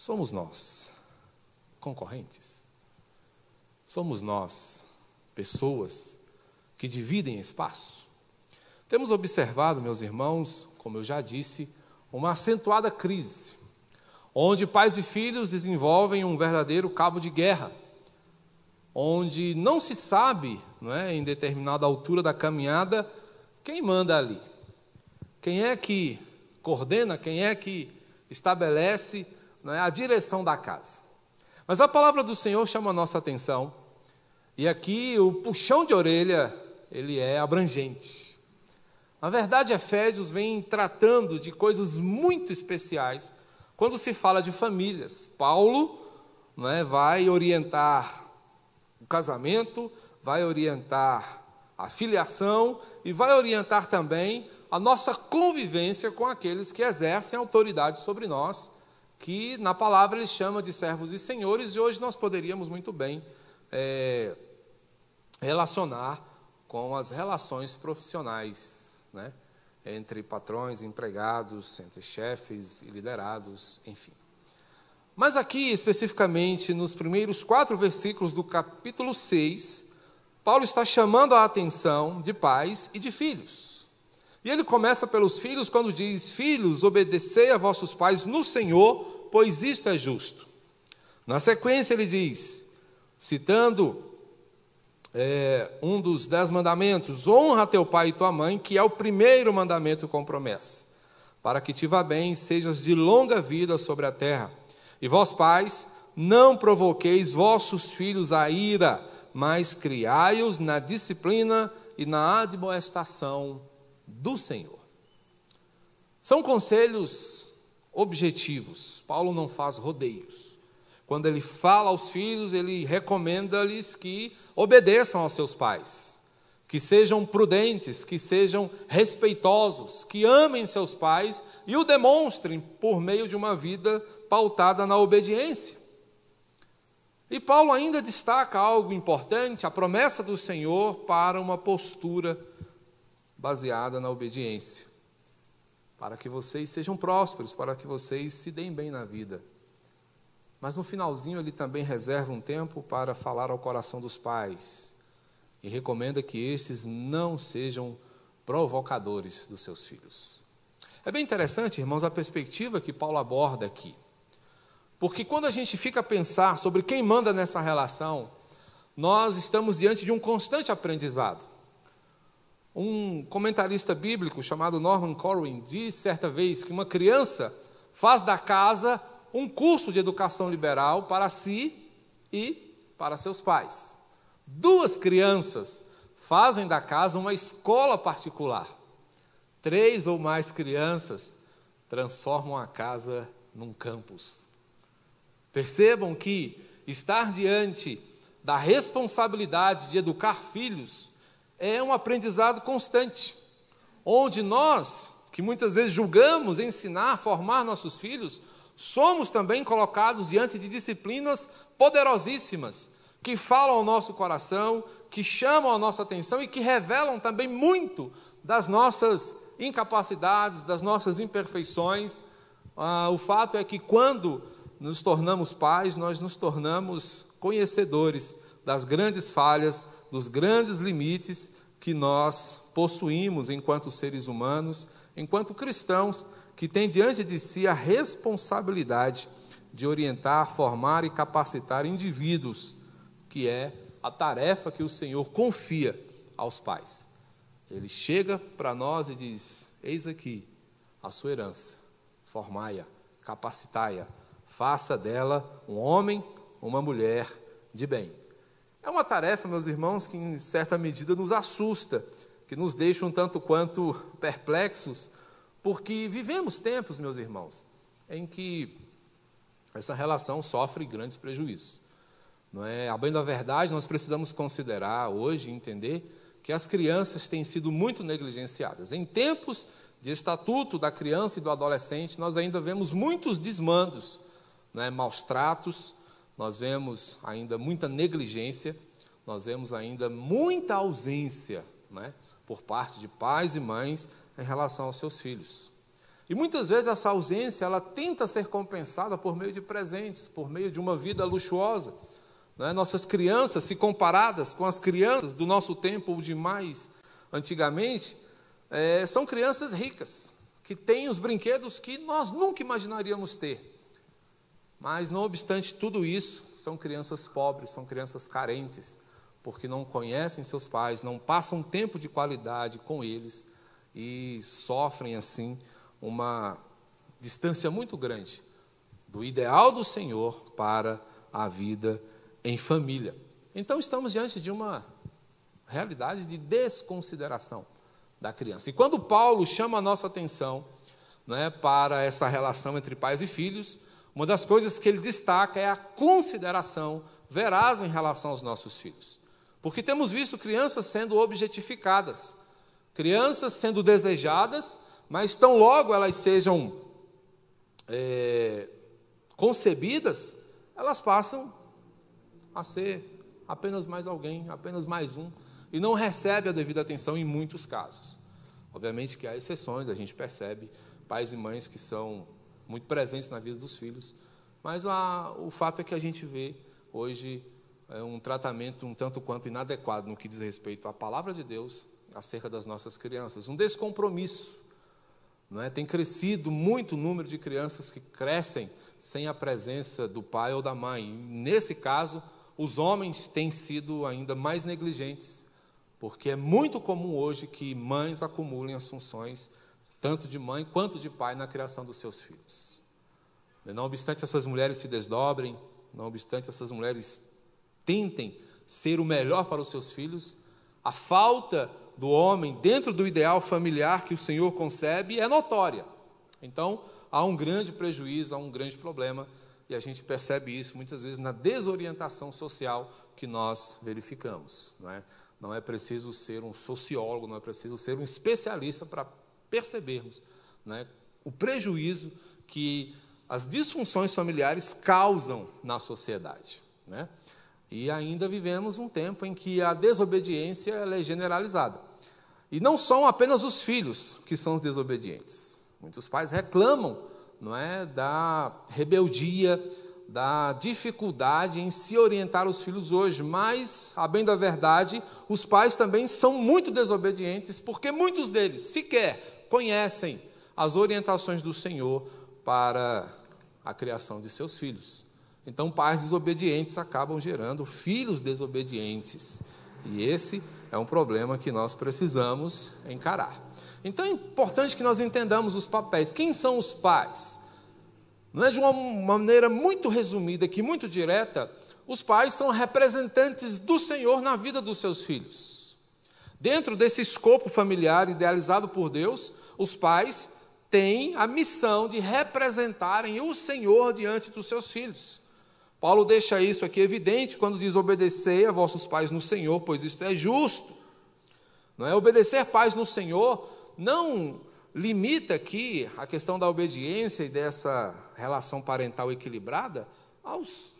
Somos nós concorrentes? Somos nós pessoas que dividem espaço? Temos observado, meus irmãos, como eu já disse, uma acentuada crise, onde pais e filhos desenvolvem um verdadeiro cabo de guerra, onde não se sabe, não é, em determinada altura da caminhada, quem manda ali. Quem é que coordena, quem é que estabelece é, a direção da casa. Mas a palavra do Senhor chama a nossa atenção, e aqui o puxão de orelha, ele é abrangente. Na verdade, Efésios vem tratando de coisas muito especiais quando se fala de famílias. Paulo é, vai orientar o casamento, vai orientar a filiação e vai orientar também a nossa convivência com aqueles que exercem autoridade sobre nós, que na palavra ele chama de servos e senhores, e hoje nós poderíamos muito bem é, relacionar com as relações profissionais, né? entre patrões, empregados, entre chefes e liderados, enfim. Mas aqui, especificamente, nos primeiros quatro versículos do capítulo 6, Paulo está chamando a atenção de pais e de filhos. E ele começa pelos filhos quando diz: Filhos, obedecei a vossos pais no Senhor, pois isto é justo. Na sequência, ele diz, citando é, um dos dez mandamentos: Honra teu pai e tua mãe, que é o primeiro mandamento com promessa, para que te vá bem, sejas de longa vida sobre a terra. E vós, pais, não provoqueis vossos filhos a ira, mas criai-os na disciplina e na admoestação do Senhor. São conselhos objetivos. Paulo não faz rodeios. Quando ele fala aos filhos, ele recomenda-lhes que obedeçam aos seus pais, que sejam prudentes, que sejam respeitosos, que amem seus pais e o demonstrem por meio de uma vida pautada na obediência. E Paulo ainda destaca algo importante, a promessa do Senhor para uma postura baseada na obediência, para que vocês sejam prósperos, para que vocês se deem bem na vida. Mas no finalzinho ele também reserva um tempo para falar ao coração dos pais e recomenda que estes não sejam provocadores dos seus filhos. É bem interessante, irmãos, a perspectiva que Paulo aborda aqui. Porque quando a gente fica a pensar sobre quem manda nessa relação, nós estamos diante de um constante aprendizado. Um comentarista bíblico chamado Norman Corwin diz certa vez que uma criança faz da casa um curso de educação liberal para si e para seus pais. Duas crianças fazem da casa uma escola particular. Três ou mais crianças transformam a casa num campus. Percebam que estar diante da responsabilidade de educar filhos é um aprendizado constante, onde nós, que muitas vezes julgamos ensinar, formar nossos filhos, somos também colocados diante de disciplinas poderosíssimas, que falam ao nosso coração, que chamam a nossa atenção e que revelam também muito das nossas incapacidades, das nossas imperfeições. Ah, o fato é que quando nos tornamos pais, nós nos tornamos conhecedores das grandes falhas dos grandes limites que nós possuímos enquanto seres humanos, enquanto cristãos, que têm diante de si a responsabilidade de orientar, formar e capacitar indivíduos, que é a tarefa que o Senhor confia aos pais. Ele chega para nós e diz: Eis aqui a sua herança, formai-a, capacitai-a, faça dela um homem, uma mulher de bem. É uma tarefa, meus irmãos, que em certa medida nos assusta, que nos deixa um tanto quanto perplexos, porque vivemos tempos, meus irmãos, em que essa relação sofre grandes prejuízos. Não é? A bem da verdade, nós precisamos considerar hoje, entender, que as crianças têm sido muito negligenciadas. Em tempos de estatuto da criança e do adolescente, nós ainda vemos muitos desmandos, é? maus tratos, nós vemos ainda muita negligência, nós vemos ainda muita ausência né, por parte de pais e mães em relação aos seus filhos. E muitas vezes essa ausência, ela tenta ser compensada por meio de presentes, por meio de uma vida luxuosa. Né? Nossas crianças, se comparadas com as crianças do nosso tempo ou de mais antigamente, é, são crianças ricas, que têm os brinquedos que nós nunca imaginaríamos ter. Mas, não obstante tudo isso, são crianças pobres, são crianças carentes, porque não conhecem seus pais, não passam tempo de qualidade com eles e sofrem assim uma distância muito grande do ideal do Senhor para a vida em família. Então estamos diante de uma realidade de desconsideração da criança. E quando Paulo chama a nossa atenção né, para essa relação entre pais e filhos, uma das coisas que ele destaca é a consideração veraz em relação aos nossos filhos. Porque temos visto crianças sendo objetificadas, crianças sendo desejadas, mas tão logo elas sejam é, concebidas, elas passam a ser apenas mais alguém, apenas mais um, e não recebe a devida atenção em muitos casos. Obviamente que há exceções, a gente percebe pais e mães que são muito presentes na vida dos filhos, mas a, o fato é que a gente vê hoje é um tratamento um tanto quanto inadequado no que diz respeito à palavra de Deus acerca das nossas crianças, um descompromisso. Não é? Tem crescido muito o número de crianças que crescem sem a presença do pai ou da mãe. E, nesse caso, os homens têm sido ainda mais negligentes, porque é muito comum hoje que mães acumulem as funções tanto de mãe quanto de pai na criação dos seus filhos. Não obstante essas mulheres se desdobrem, não obstante essas mulheres tentem ser o melhor para os seus filhos, a falta do homem dentro do ideal familiar que o Senhor concebe é notória. Então, há um grande prejuízo, há um grande problema, e a gente percebe isso muitas vezes na desorientação social que nós verificamos. Não é, não é preciso ser um sociólogo, não é preciso ser um especialista para percebermos é, o prejuízo que as disfunções familiares causam na sociedade. Né? E ainda vivemos um tempo em que a desobediência é generalizada. E não são apenas os filhos que são os desobedientes. Muitos pais reclamam não é, da rebeldia, da dificuldade em se orientar os filhos hoje, mas, a bem da verdade, os pais também são muito desobedientes, porque muitos deles sequer conhecem as orientações do Senhor para a criação de seus filhos. Então, pais desobedientes acabam gerando filhos desobedientes. E esse é um problema que nós precisamos encarar. Então, é importante que nós entendamos os papéis. Quem são os pais? Não é de uma maneira muito resumida, aqui muito direta, os pais são representantes do Senhor na vida dos seus filhos. Dentro desse escopo familiar idealizado por Deus, os pais têm a missão de representarem o Senhor diante dos seus filhos. Paulo deixa isso aqui evidente quando diz: obedecei a vossos pais no Senhor, pois isto é justo. Não é obedecer pais no Senhor não limita aqui a questão da obediência e dessa relação parental equilibrada aos,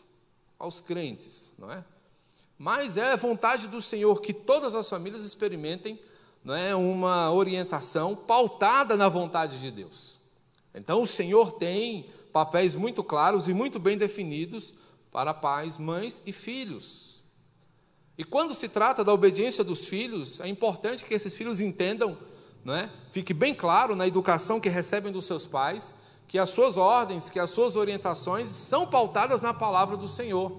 aos crentes, não é? Mas é vontade do Senhor que todas as famílias experimentem não é, uma orientação pautada na vontade de Deus. Então o Senhor tem papéis muito claros e muito bem definidos para pais, mães e filhos. E quando se trata da obediência dos filhos, é importante que esses filhos entendam, não é? fique bem claro na educação que recebem dos seus pais, que as suas ordens, que as suas orientações são pautadas na palavra do Senhor.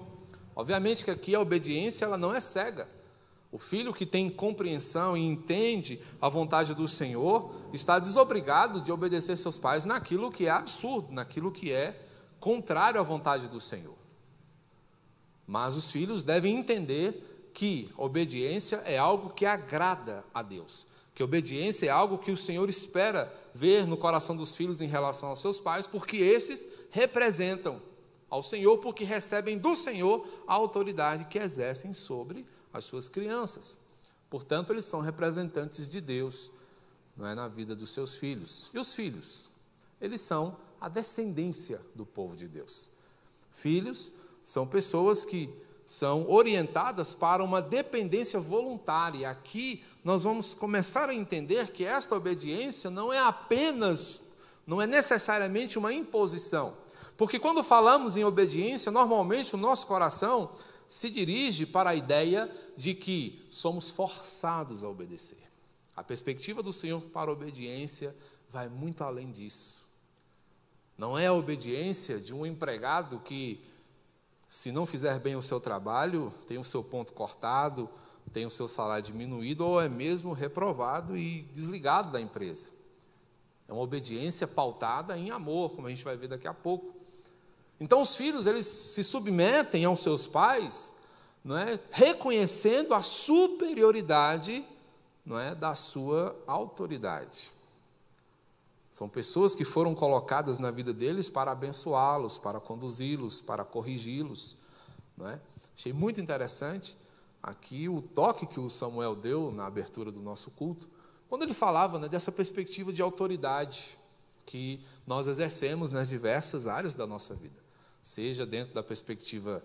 Obviamente que aqui a obediência ela não é cega. O filho que tem compreensão e entende a vontade do Senhor está desobrigado de obedecer seus pais naquilo que é absurdo, naquilo que é contrário à vontade do Senhor. Mas os filhos devem entender que obediência é algo que agrada a Deus, que obediência é algo que o Senhor espera ver no coração dos filhos em relação aos seus pais, porque esses representam ao Senhor, porque recebem do Senhor a autoridade que exercem sobre as suas crianças. Portanto, eles são representantes de Deus não é, na vida dos seus filhos. E os filhos? Eles são a descendência do povo de Deus. Filhos são pessoas que são orientadas para uma dependência voluntária. Aqui nós vamos começar a entender que esta obediência não é apenas não é necessariamente uma imposição. Porque quando falamos em obediência, normalmente o nosso coração se dirige para a ideia de que somos forçados a obedecer. A perspectiva do Senhor para a obediência vai muito além disso. Não é a obediência de um empregado que, se não fizer bem o seu trabalho, tem o seu ponto cortado, tem o seu salário diminuído ou é mesmo reprovado e desligado da empresa. É uma obediência pautada em amor, como a gente vai ver daqui a pouco. Então os filhos eles se submetem aos seus pais, não é, reconhecendo a superioridade, não é, da sua autoridade. São pessoas que foram colocadas na vida deles para abençoá-los, para conduzi-los, para corrigi-los, não é? Achei muito interessante aqui o toque que o Samuel deu na abertura do nosso culto, quando ele falava né, dessa perspectiva de autoridade que nós exercemos nas diversas áreas da nossa vida, seja dentro da perspectiva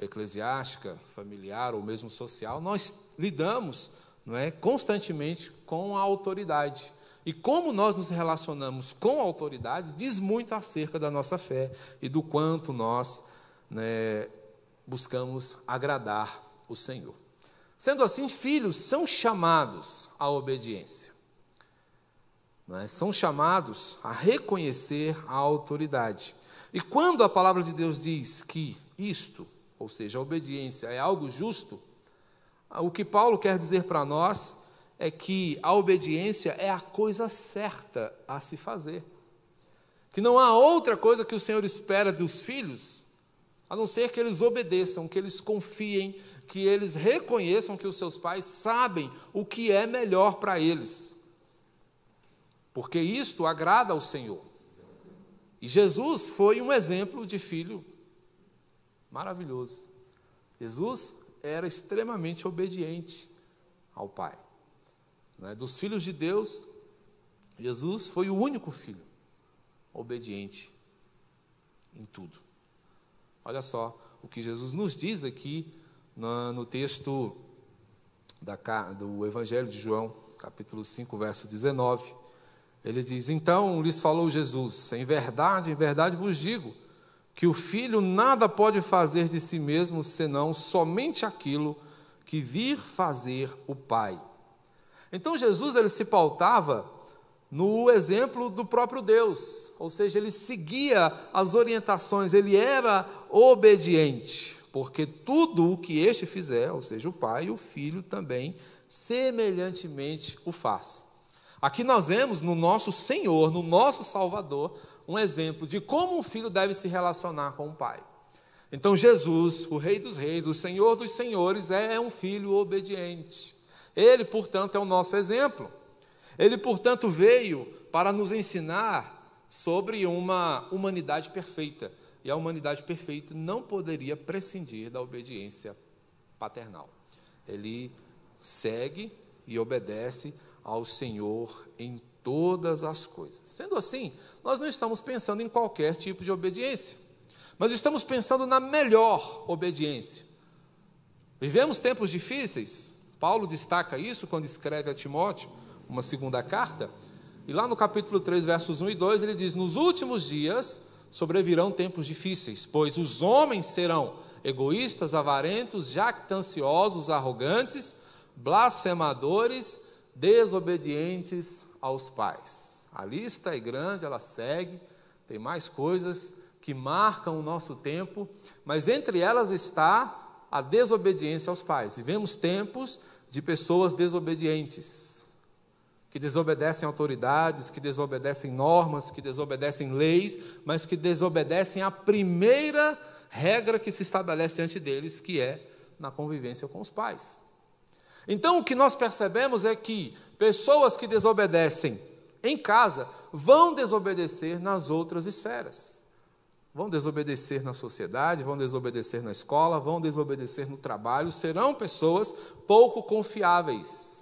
eclesiástica, familiar ou mesmo social, nós lidamos não é, constantemente com a autoridade. E como nós nos relacionamos com a autoridade diz muito acerca da nossa fé e do quanto nós né, buscamos agradar o Senhor. Sendo assim, filhos são chamados à obediência. É? São chamados a reconhecer a autoridade. E quando a palavra de Deus diz que isto, ou seja, a obediência é algo justo, o que Paulo quer dizer para nós é que a obediência é a coisa certa a se fazer. Que não há outra coisa que o Senhor espera dos filhos, a não ser que eles obedeçam, que eles confiem, que eles reconheçam que os seus pais sabem o que é melhor para eles. Porque isto agrada ao Senhor. E Jesus foi um exemplo de filho maravilhoso. Jesus era extremamente obediente ao Pai. Né? Dos filhos de Deus, Jesus foi o único filho obediente em tudo. Olha só o que Jesus nos diz aqui no, texto do Evangelho de João, capítulo 5, verso 19. Ele diz: Então lhes falou Jesus: Em verdade, em verdade vos digo, que o filho nada pode fazer de si mesmo senão somente aquilo que vir fazer o Pai. Então Jesus ele se pautava no exemplo do próprio Deus, ou seja, ele seguia as orientações, ele era obediente porque tudo o que este fizer, ou seja, o Pai, o Filho também, semelhantemente o faz. Aqui nós vemos no nosso Senhor, no nosso Salvador, um exemplo de como um filho deve se relacionar com o Pai. Então, Jesus, o Rei dos Reis, o Senhor dos Senhores, é um filho obediente. Ele, portanto, é o nosso exemplo. Ele, portanto, veio para nos ensinar sobre uma humanidade perfeita, e a humanidade perfeita não poderia prescindir da obediência paternal. Ele segue e obedece ao Senhor em todas as coisas. Sendo assim, nós não estamos pensando em qualquer tipo de obediência, mas estamos pensando na melhor obediência. Vivemos tempos difíceis, Paulo destaca isso quando escreve a Timóteo, uma segunda carta, e lá no capítulo 3, versos 1 e 2, ele diz: Nos últimos dias sobrevirão tempos difíceis, pois os homens serão egoístas, avarentos, jactanciosos, arrogantes, blasfemadores, desobedientes aos pais. A lista é grande, ela segue, tem mais coisas que marcam o nosso tempo, mas entre elas está a desobediência aos pais. Vivemos tempos de pessoas desobedientes que desobedecem autoridades, que desobedecem normas, que desobedecem leis, mas que desobedecem a primeira regra que se estabelece diante deles, que é na convivência com os pais. Então, o que nós percebemos é que pessoas que desobedecem em casa vão desobedecer nas outras esferas. Vão desobedecer na sociedade, vão desobedecer na escola, vão desobedecer no trabalho, serão pessoas pouco confiáveis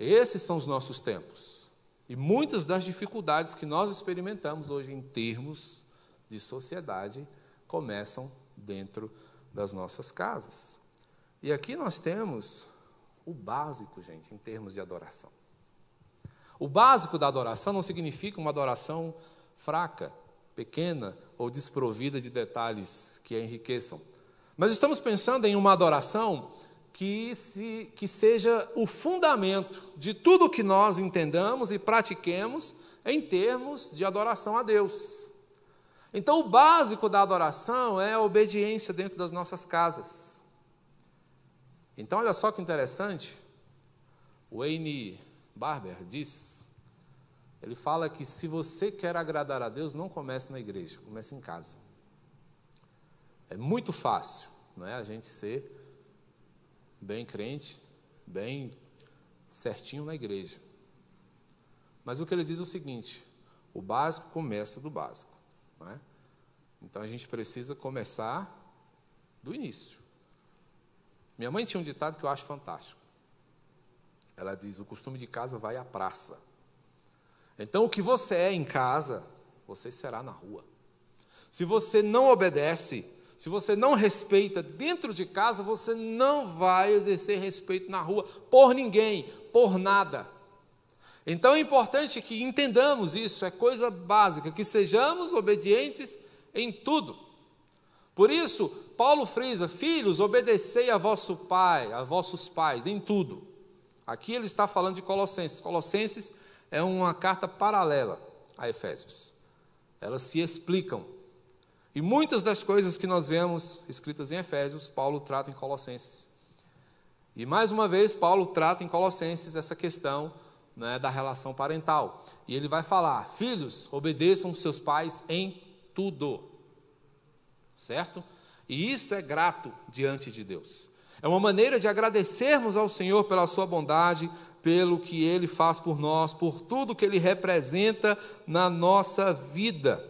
esses são os nossos tempos. E muitas das dificuldades que nós experimentamos hoje em termos de sociedade começam dentro das nossas casas. E aqui nós temos o básico, gente, em termos de adoração. O básico da adoração não significa uma adoração fraca, pequena ou desprovida de detalhes que a enriqueçam. Mas estamos pensando em uma adoração que, se, que seja o fundamento de tudo o que nós entendamos e pratiquemos em termos de adoração a Deus. Então, o básico da adoração é a obediência dentro das nossas casas. Então, olha só que interessante. Wayne Barber diz: ele fala que se você quer agradar a Deus, não comece na igreja, comece em casa. É muito fácil, não é? A gente ser bem crente, bem certinho na igreja. Mas o que ele diz é o seguinte: o básico começa do básico. É? Então a gente precisa começar do início. Minha mãe tinha um ditado que eu acho fantástico. Ela diz: o costume de casa vai à praça. Então o que você é em casa, você será na rua. Se você não obedece, se você não respeita dentro de casa, você não vai exercer respeito na rua por ninguém, por nada. Então é importante que entendamos isso, é coisa básica, que sejamos obedientes em tudo. Por isso, Paulo frisa: Filhos, obedecei a vosso pai, a vossos pais, em tudo. Aqui ele está falando de Colossenses. Colossenses é uma carta paralela a Efésios. Elas se explicam. E muitas das coisas que nós vemos escritas em Efésios, Paulo trata em Colossenses. E mais uma vez, Paulo trata em Colossenses essa questão né, da relação parental. E ele vai falar: Filhos, obedeçam seus pais em tudo. Certo? E isso é grato diante de Deus. É uma maneira de agradecermos ao Senhor pela sua bondade, pelo que ele faz por nós, por tudo que ele representa na nossa vida.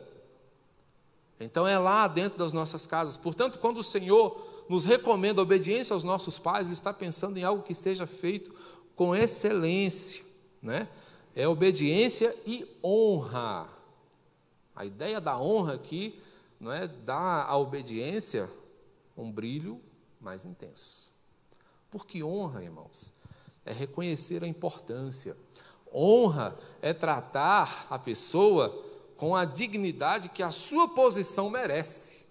Então é lá dentro das nossas casas. Portanto, quando o Senhor nos recomenda obediência aos nossos pais, Ele está pensando em algo que seja feito com excelência. Né? É obediência e honra. A ideia da honra aqui não é dar à obediência um brilho mais intenso. Porque honra, irmãos, é reconhecer a importância. Honra é tratar a pessoa com a dignidade que a sua posição merece.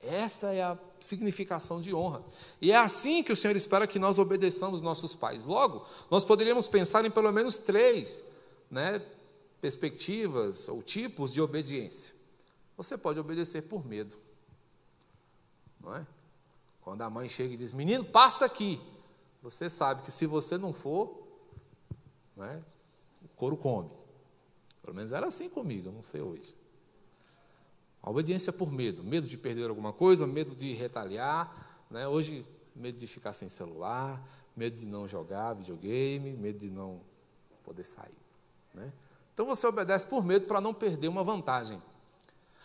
Esta é a significação de honra. E é assim que o Senhor espera que nós obedeçamos nossos pais. Logo, nós poderíamos pensar em pelo menos três né, perspectivas ou tipos de obediência. Você pode obedecer por medo. Não é? Quando a mãe chega e diz: Menino, passa aqui. Você sabe que se você não for, não é? o couro come. Pelo menos era assim comigo, não sei hoje. A obediência por medo, medo de perder alguma coisa, medo de retaliar, né? hoje medo de ficar sem celular, medo de não jogar videogame, medo de não poder sair. Né? Então você obedece por medo para não perder uma vantagem.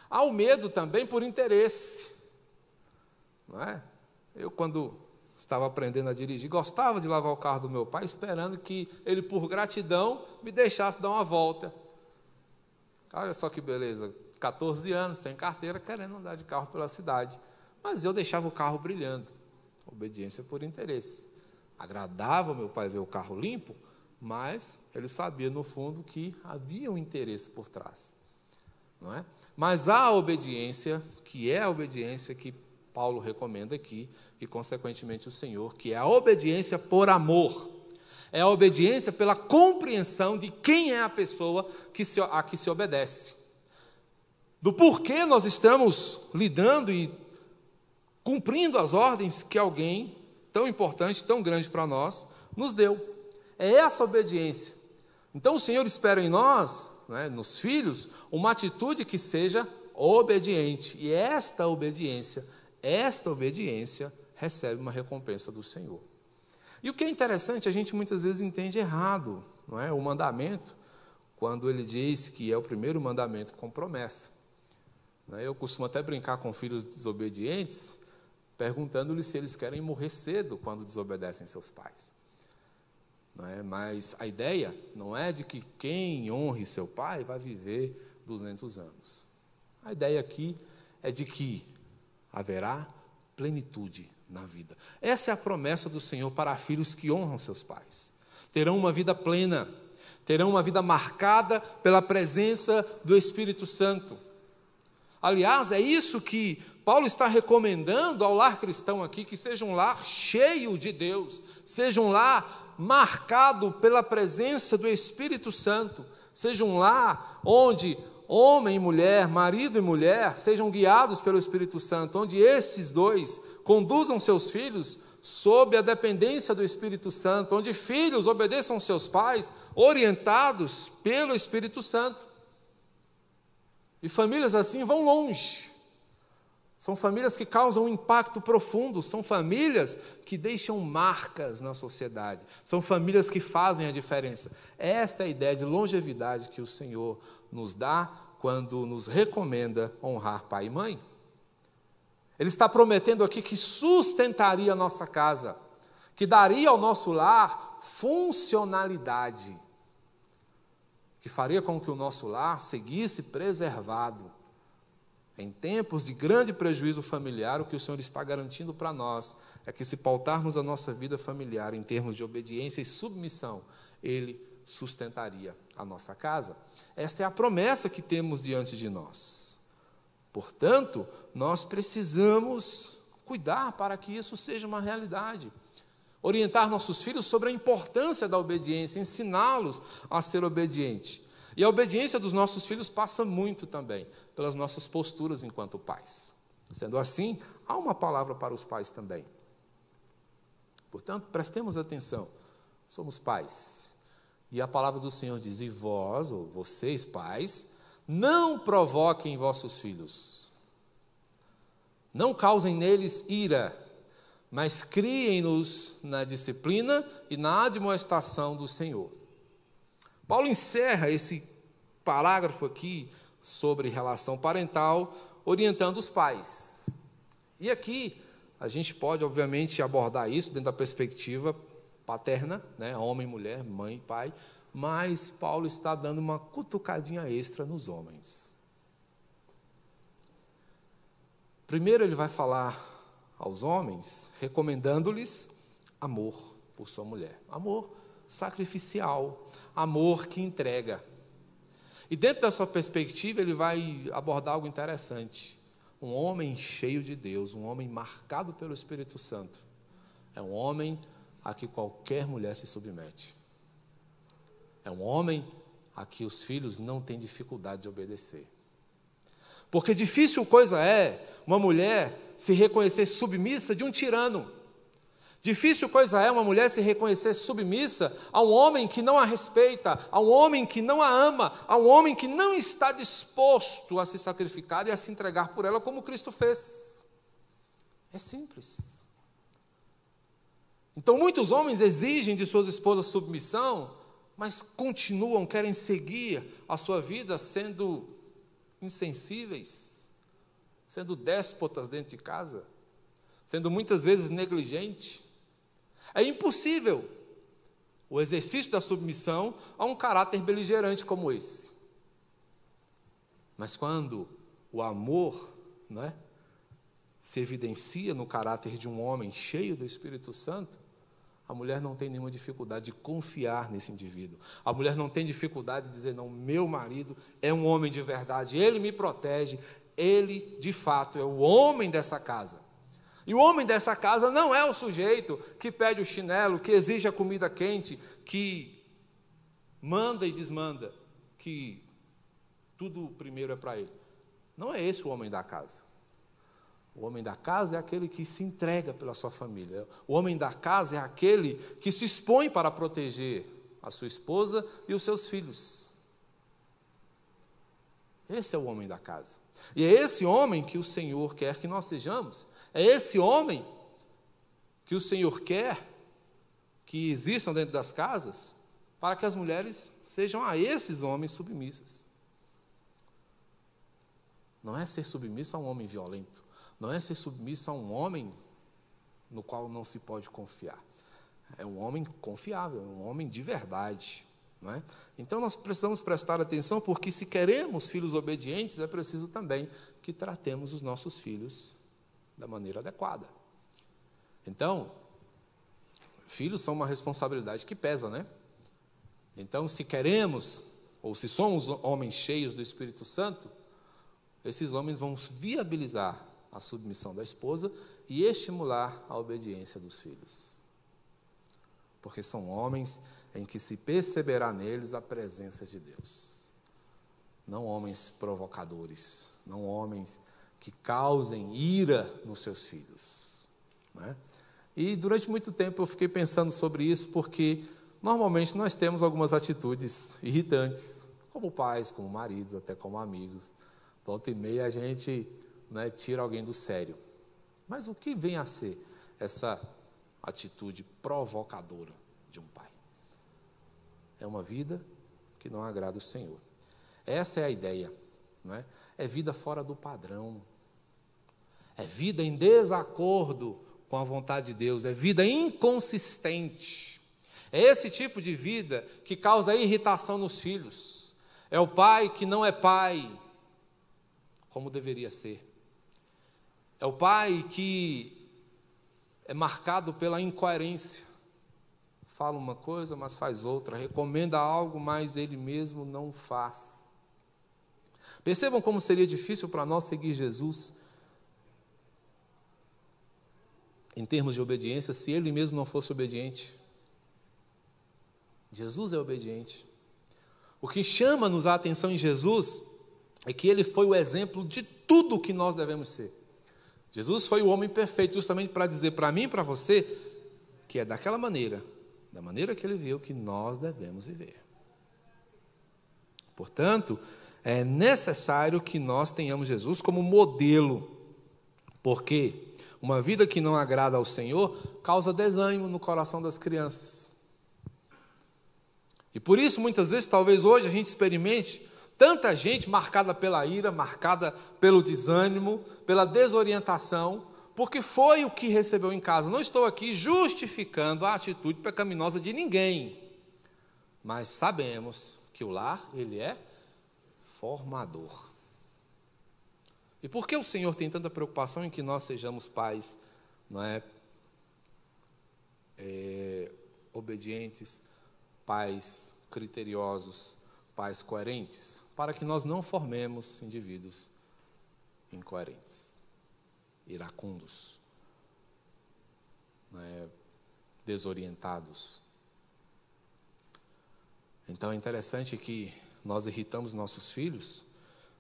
Há o medo também por interesse. Não é? Eu, quando estava aprendendo a dirigir, gostava de lavar o carro do meu pai, esperando que ele, por gratidão, me deixasse dar uma volta. Olha só que beleza, 14 anos, sem carteira, querendo andar de carro pela cidade. Mas eu deixava o carro brilhando, obediência por interesse. Agradava meu pai ver o carro limpo, mas ele sabia no fundo que havia um interesse por trás. Não é? Mas há a obediência, que é a obediência que Paulo recomenda aqui, e consequentemente o Senhor, que é a obediência por amor. É a obediência pela compreensão de quem é a pessoa que se, a que se obedece. Do porquê nós estamos lidando e cumprindo as ordens que alguém tão importante, tão grande para nós, nos deu. É essa obediência. Então o Senhor espera em nós, né, nos filhos, uma atitude que seja obediente. E esta obediência, esta obediência recebe uma recompensa do Senhor. E o que é interessante, a gente muitas vezes entende errado, não é? O mandamento, quando ele diz que é o primeiro mandamento com promessa. Né? Eu costumo até brincar com filhos desobedientes, perguntando-lhes se eles querem morrer cedo quando desobedecem seus pais. É? Mas a ideia não é de que quem honre seu pai vai viver 200 anos. A ideia aqui é de que haverá plenitude na vida. Essa é a promessa do Senhor para filhos que honram seus pais. Terão uma vida plena, terão uma vida marcada pela presença do Espírito Santo. Aliás, é isso que Paulo está recomendando ao lar cristão aqui, que seja um lar cheio de Deus, seja um lar marcado pela presença do Espírito Santo, seja um lar onde homem e mulher, marido e mulher, sejam guiados pelo Espírito Santo, onde esses dois conduzam seus filhos sob a dependência do Espírito Santo, onde filhos obedeçam seus pais, orientados pelo Espírito Santo. E famílias assim vão longe. São famílias que causam um impacto profundo, são famílias que deixam marcas na sociedade, são famílias que fazem a diferença. Esta é a ideia de longevidade que o Senhor nos dá quando nos recomenda honrar pai e mãe. Ele está prometendo aqui que sustentaria a nossa casa, que daria ao nosso lar funcionalidade, que faria com que o nosso lar seguisse preservado. Em tempos de grande prejuízo familiar, o que o Senhor está garantindo para nós é que, se pautarmos a nossa vida familiar em termos de obediência e submissão, Ele sustentaria a nossa casa. Esta é a promessa que temos diante de nós. Portanto, nós precisamos cuidar para que isso seja uma realidade. Orientar nossos filhos sobre a importância da obediência, ensiná-los a ser obediente. E a obediência dos nossos filhos passa muito também pelas nossas posturas enquanto pais. Sendo assim, há uma palavra para os pais também. Portanto, prestemos atenção. Somos pais. E a palavra do Senhor diz: E vós, ou vocês, pais, não provoquem vossos filhos. Não causem neles ira, mas criem-nos na disciplina e na admoestação do Senhor. Paulo encerra esse parágrafo aqui sobre relação parental, orientando os pais. E aqui a gente pode, obviamente, abordar isso dentro da perspectiva paterna, né? homem, mulher, mãe, pai, mas Paulo está dando uma cutucadinha extra nos homens. Primeiro, ele vai falar aos homens, recomendando-lhes amor por sua mulher. Amor sacrificial, amor que entrega. E dentro da sua perspectiva, ele vai abordar algo interessante. Um homem cheio de Deus, um homem marcado pelo Espírito Santo, é um homem a que qualquer mulher se submete. É um homem a que os filhos não têm dificuldade de obedecer. Porque difícil coisa é uma mulher se reconhecer submissa de um tirano. Difícil coisa é uma mulher se reconhecer submissa a um homem que não a respeita, a um homem que não a ama, a um homem que não está disposto a se sacrificar e a se entregar por ela como Cristo fez. É simples. Então, muitos homens exigem de suas esposas submissão, mas continuam, querem seguir a sua vida sendo insensíveis, sendo déspotas dentro de casa, sendo muitas vezes negligentes. É impossível o exercício da submissão a um caráter beligerante como esse. Mas quando o amor, né, se evidencia no caráter de um homem cheio do Espírito Santo, a mulher não tem nenhuma dificuldade de confiar nesse indivíduo. A mulher não tem dificuldade de dizer: não, meu marido é um homem de verdade, ele me protege, ele de fato é o homem dessa casa. E o homem dessa casa não é o sujeito que pede o chinelo, que exige a comida quente, que manda e desmanda, que tudo primeiro é para ele. Não é esse o homem da casa. O homem da casa é aquele que se entrega pela sua família. O homem da casa é aquele que se expõe para proteger a sua esposa e os seus filhos. Esse é o homem da casa. E é esse homem que o Senhor quer que nós sejamos. É esse homem que o Senhor quer que existam dentro das casas para que as mulheres sejam a esses homens submissas. Não é ser submissa a um homem violento não é ser submisso a um homem no qual não se pode confiar. É um homem confiável, um homem de verdade. Não é? Então nós precisamos prestar atenção, porque se queremos filhos obedientes, é preciso também que tratemos os nossos filhos da maneira adequada. Então, filhos são uma responsabilidade que pesa, né? Então, se queremos, ou se somos homens cheios do Espírito Santo, esses homens vão viabilizar a submissão da esposa e estimular a obediência dos filhos. Porque são homens em que se perceberá neles a presença de Deus. Não homens provocadores, não homens que causem ira nos seus filhos. Né? E durante muito tempo eu fiquei pensando sobre isso, porque normalmente nós temos algumas atitudes irritantes, como pais, como maridos, até como amigos. Volta e meia a gente né, tira alguém do sério. Mas o que vem a ser essa atitude provocadora de um pai? É uma vida que não agrada o Senhor. Essa é a ideia. Não é? é vida fora do padrão. É vida em desacordo com a vontade de Deus. É vida inconsistente. É esse tipo de vida que causa irritação nos filhos. É o pai que não é pai, como deveria ser. É o pai que é marcado pela incoerência. Fala uma coisa, mas faz outra. Recomenda algo, mas ele mesmo não faz. Percebam como seria difícil para nós seguir Jesus em termos de obediência se ele mesmo não fosse obediente. Jesus é obediente. O que chama-nos a atenção em Jesus é que ele foi o exemplo de tudo o que nós devemos ser. Jesus foi o homem perfeito, justamente para dizer para mim e para você que é daquela maneira, da maneira que ele viu, que nós devemos viver. Portanto, é necessário que nós tenhamos Jesus como modelo, porque uma vida que não agrada ao Senhor causa desânimo no coração das crianças. E por isso, muitas vezes, talvez hoje a gente experimente Tanta gente marcada pela ira, marcada pelo desânimo, pela desorientação, porque foi o que recebeu em casa. Não estou aqui justificando a atitude pecaminosa de ninguém, mas sabemos que o lar, ele é formador. E por que o Senhor tem tanta preocupação em que nós sejamos pais, não é, é obedientes, pais criteriosos, pais coerentes, para que nós não formemos indivíduos incoerentes, iracundos, né, desorientados. Então é interessante que nós irritamos nossos filhos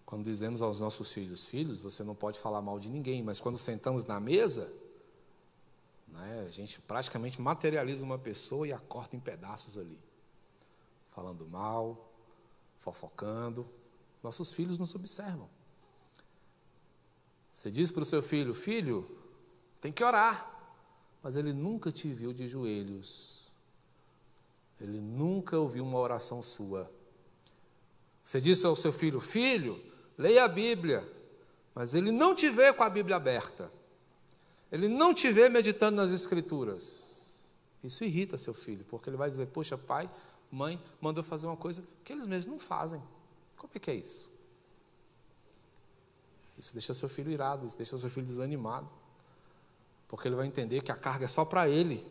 quando dizemos aos nossos filhos: Filhos, você não pode falar mal de ninguém, mas quando sentamos na mesa, né, a gente praticamente materializa uma pessoa e a corta em pedaços ali, falando mal, fofocando. Nossos filhos nos observam. Você diz para o seu filho: Filho, tem que orar. Mas ele nunca te viu de joelhos. Ele nunca ouviu uma oração sua. Você disse ao seu filho: Filho, leia a Bíblia. Mas ele não te vê com a Bíblia aberta. Ele não te vê meditando nas Escrituras. Isso irrita seu filho, porque ele vai dizer: Poxa, pai, mãe mandou fazer uma coisa que eles mesmos não fazem. Como é que é isso? Isso deixa seu filho irado, isso deixa seu filho desanimado. Porque ele vai entender que a carga é só para ele.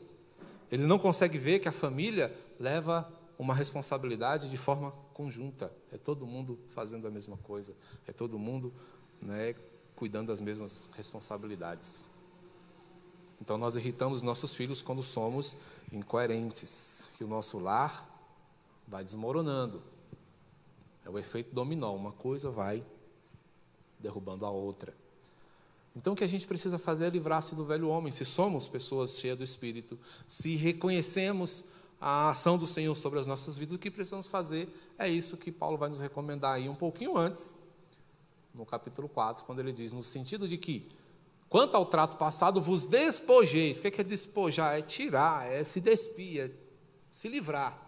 Ele não consegue ver que a família leva uma responsabilidade de forma conjunta. É todo mundo fazendo a mesma coisa. É todo mundo né, cuidando das mesmas responsabilidades. Então nós irritamos nossos filhos quando somos incoerentes. Que o nosso lar vai desmoronando. É o efeito dominó, uma coisa vai derrubando a outra. Então o que a gente precisa fazer é livrar-se do velho homem. Se somos pessoas cheias do Espírito, se reconhecemos a ação do Senhor sobre as nossas vidas, o que precisamos fazer é isso que Paulo vai nos recomendar aí um pouquinho antes, no capítulo 4, quando ele diz, no sentido de que, quanto ao trato passado, vos despojeis. O que é despojar? É tirar, é se despir, é se livrar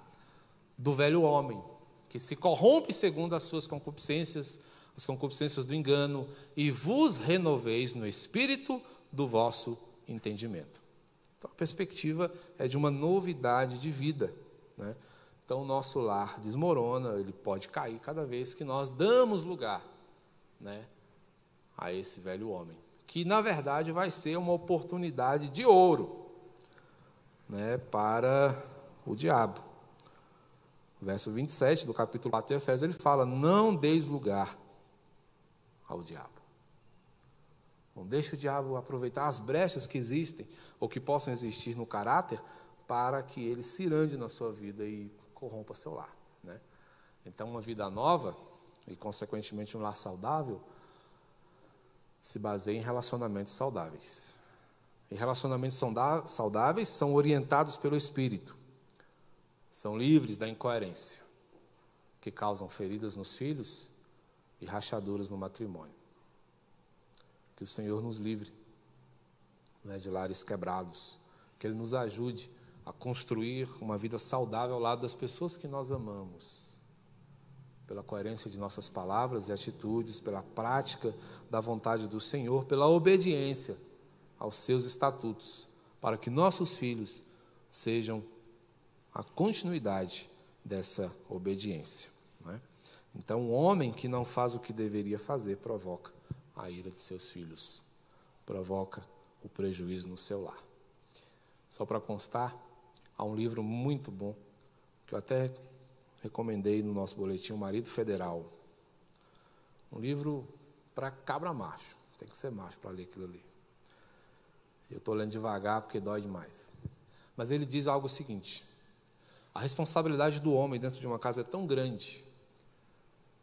do velho homem, que se corrompe segundo as suas concupiscências, as concupiscências do engano, e vos renoveis no espírito do vosso entendimento. Então, a perspectiva é de uma novidade de vida. Né? Então, o nosso lar desmorona, ele pode cair cada vez que nós damos lugar né, a esse velho homem, que na verdade vai ser uma oportunidade de ouro né, para o diabo. Verso 27 do capítulo 4 de Efésios, ele fala: Não deis lugar ao diabo. Não deixe o diabo aproveitar as brechas que existem ou que possam existir no caráter para que ele cirande na sua vida e corrompa seu lar. Né? Então, uma vida nova e, consequentemente, um lar saudável se baseia em relacionamentos saudáveis. E relacionamentos saudáveis são orientados pelo Espírito, são livres da incoerência, que causam feridas nos filhos e rachaduras no matrimônio. Que o Senhor nos livre né, de lares quebrados, que Ele nos ajude a construir uma vida saudável ao lado das pessoas que nós amamos, pela coerência de nossas palavras e atitudes, pela prática da vontade do Senhor, pela obediência aos seus estatutos, para que nossos filhos sejam a continuidade dessa obediência. É? Então, um homem que não faz o que deveria fazer provoca a ira de seus filhos, provoca o prejuízo no seu lar. Só para constar, há um livro muito bom, que eu até recomendei no nosso boletim, O Marido Federal. Um livro para cabra macho, tem que ser macho para ler aquilo ali. Eu estou lendo devagar porque dói demais. Mas ele diz algo seguinte: a responsabilidade do homem dentro de uma casa é tão grande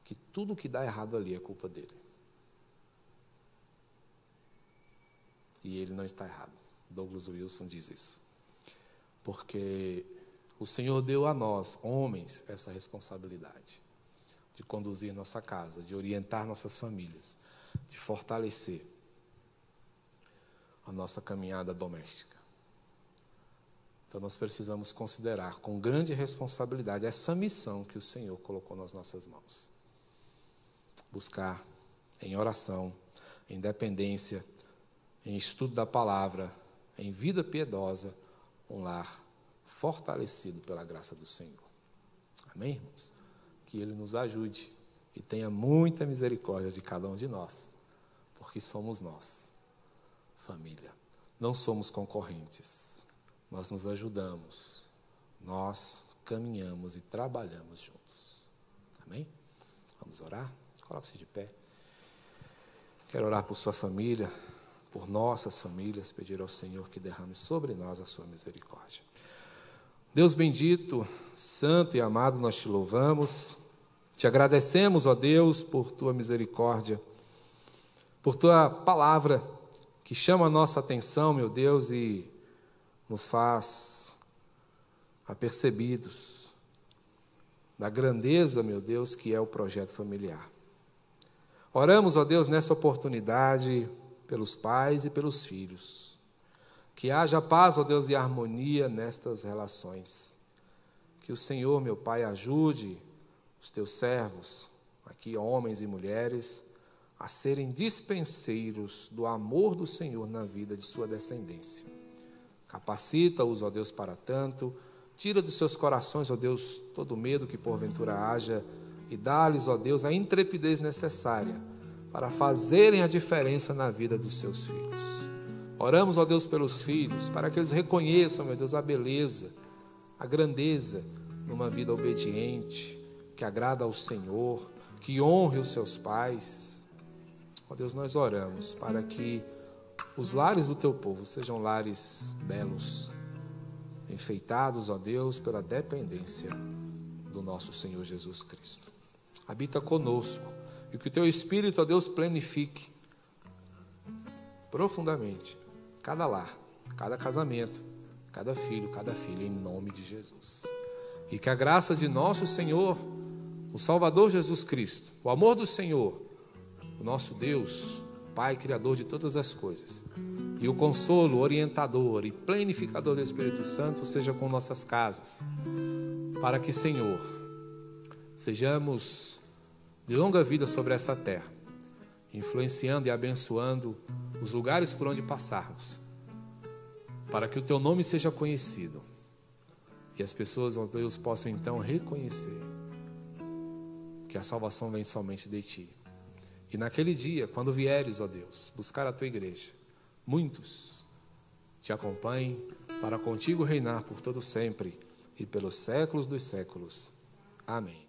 que tudo que dá errado ali é culpa dele. E ele não está errado. Douglas Wilson diz isso. Porque o Senhor deu a nós, homens, essa responsabilidade de conduzir nossa casa, de orientar nossas famílias, de fortalecer a nossa caminhada doméstica. Então nós precisamos considerar com grande responsabilidade essa missão que o Senhor colocou nas nossas mãos. Buscar em oração, em dependência, em estudo da palavra, em vida piedosa, um lar fortalecido pela graça do Senhor. Amém, irmãos? Que Ele nos ajude e tenha muita misericórdia de cada um de nós, porque somos nós, família. Não somos concorrentes, nós nos ajudamos, nós caminhamos e trabalhamos juntos. Amém? Vamos orar? Coloque-se de pé. Quero orar por sua família por nossas famílias, pedir ao Senhor que derrame sobre nós a sua misericórdia. Deus bendito, santo e amado, nós te louvamos, te agradecemos, ó Deus, por tua misericórdia, por tua palavra que chama a nossa atenção, meu Deus, e nos faz apercebidos da grandeza, meu Deus, que é o projeto familiar. Oramos, ó Deus, nessa oportunidade pelos pais e pelos filhos. Que haja paz, ó Deus, e harmonia nestas relações. Que o Senhor, meu Pai, ajude os teus servos, aqui homens e mulheres, a serem dispenseiros do amor do Senhor na vida de sua descendência. Capacita-os, ó Deus, para tanto. Tira dos seus corações, ó Deus, todo medo que porventura haja e dá-lhes, ó Deus, a intrepidez necessária para fazerem a diferença na vida dos seus filhos. Oramos, ó Deus, pelos filhos, para que eles reconheçam, meu Deus, a beleza, a grandeza numa vida obediente, que agrada ao Senhor, que honre os seus pais. Ó Deus, nós oramos para que os lares do teu povo sejam lares belos, enfeitados, ó Deus, pela dependência do nosso Senhor Jesus Cristo. Habita conosco e que o teu Espírito, ó Deus, planifique profundamente cada lar, cada casamento, cada filho, cada filha, em nome de Jesus. E que a graça de nosso Senhor, o Salvador Jesus Cristo, o amor do Senhor, o nosso Deus, Pai Criador de todas as coisas, e o consolo, orientador e planificador do Espírito Santo seja com nossas casas, para que, Senhor, sejamos de longa vida sobre essa terra, influenciando e abençoando os lugares por onde passarmos, para que o teu nome seja conhecido e as pessoas, ó Deus, possam então reconhecer que a salvação vem somente de ti. E naquele dia, quando vieres, ó Deus, buscar a tua igreja, muitos te acompanhem para contigo reinar por todo sempre e pelos séculos dos séculos. Amém.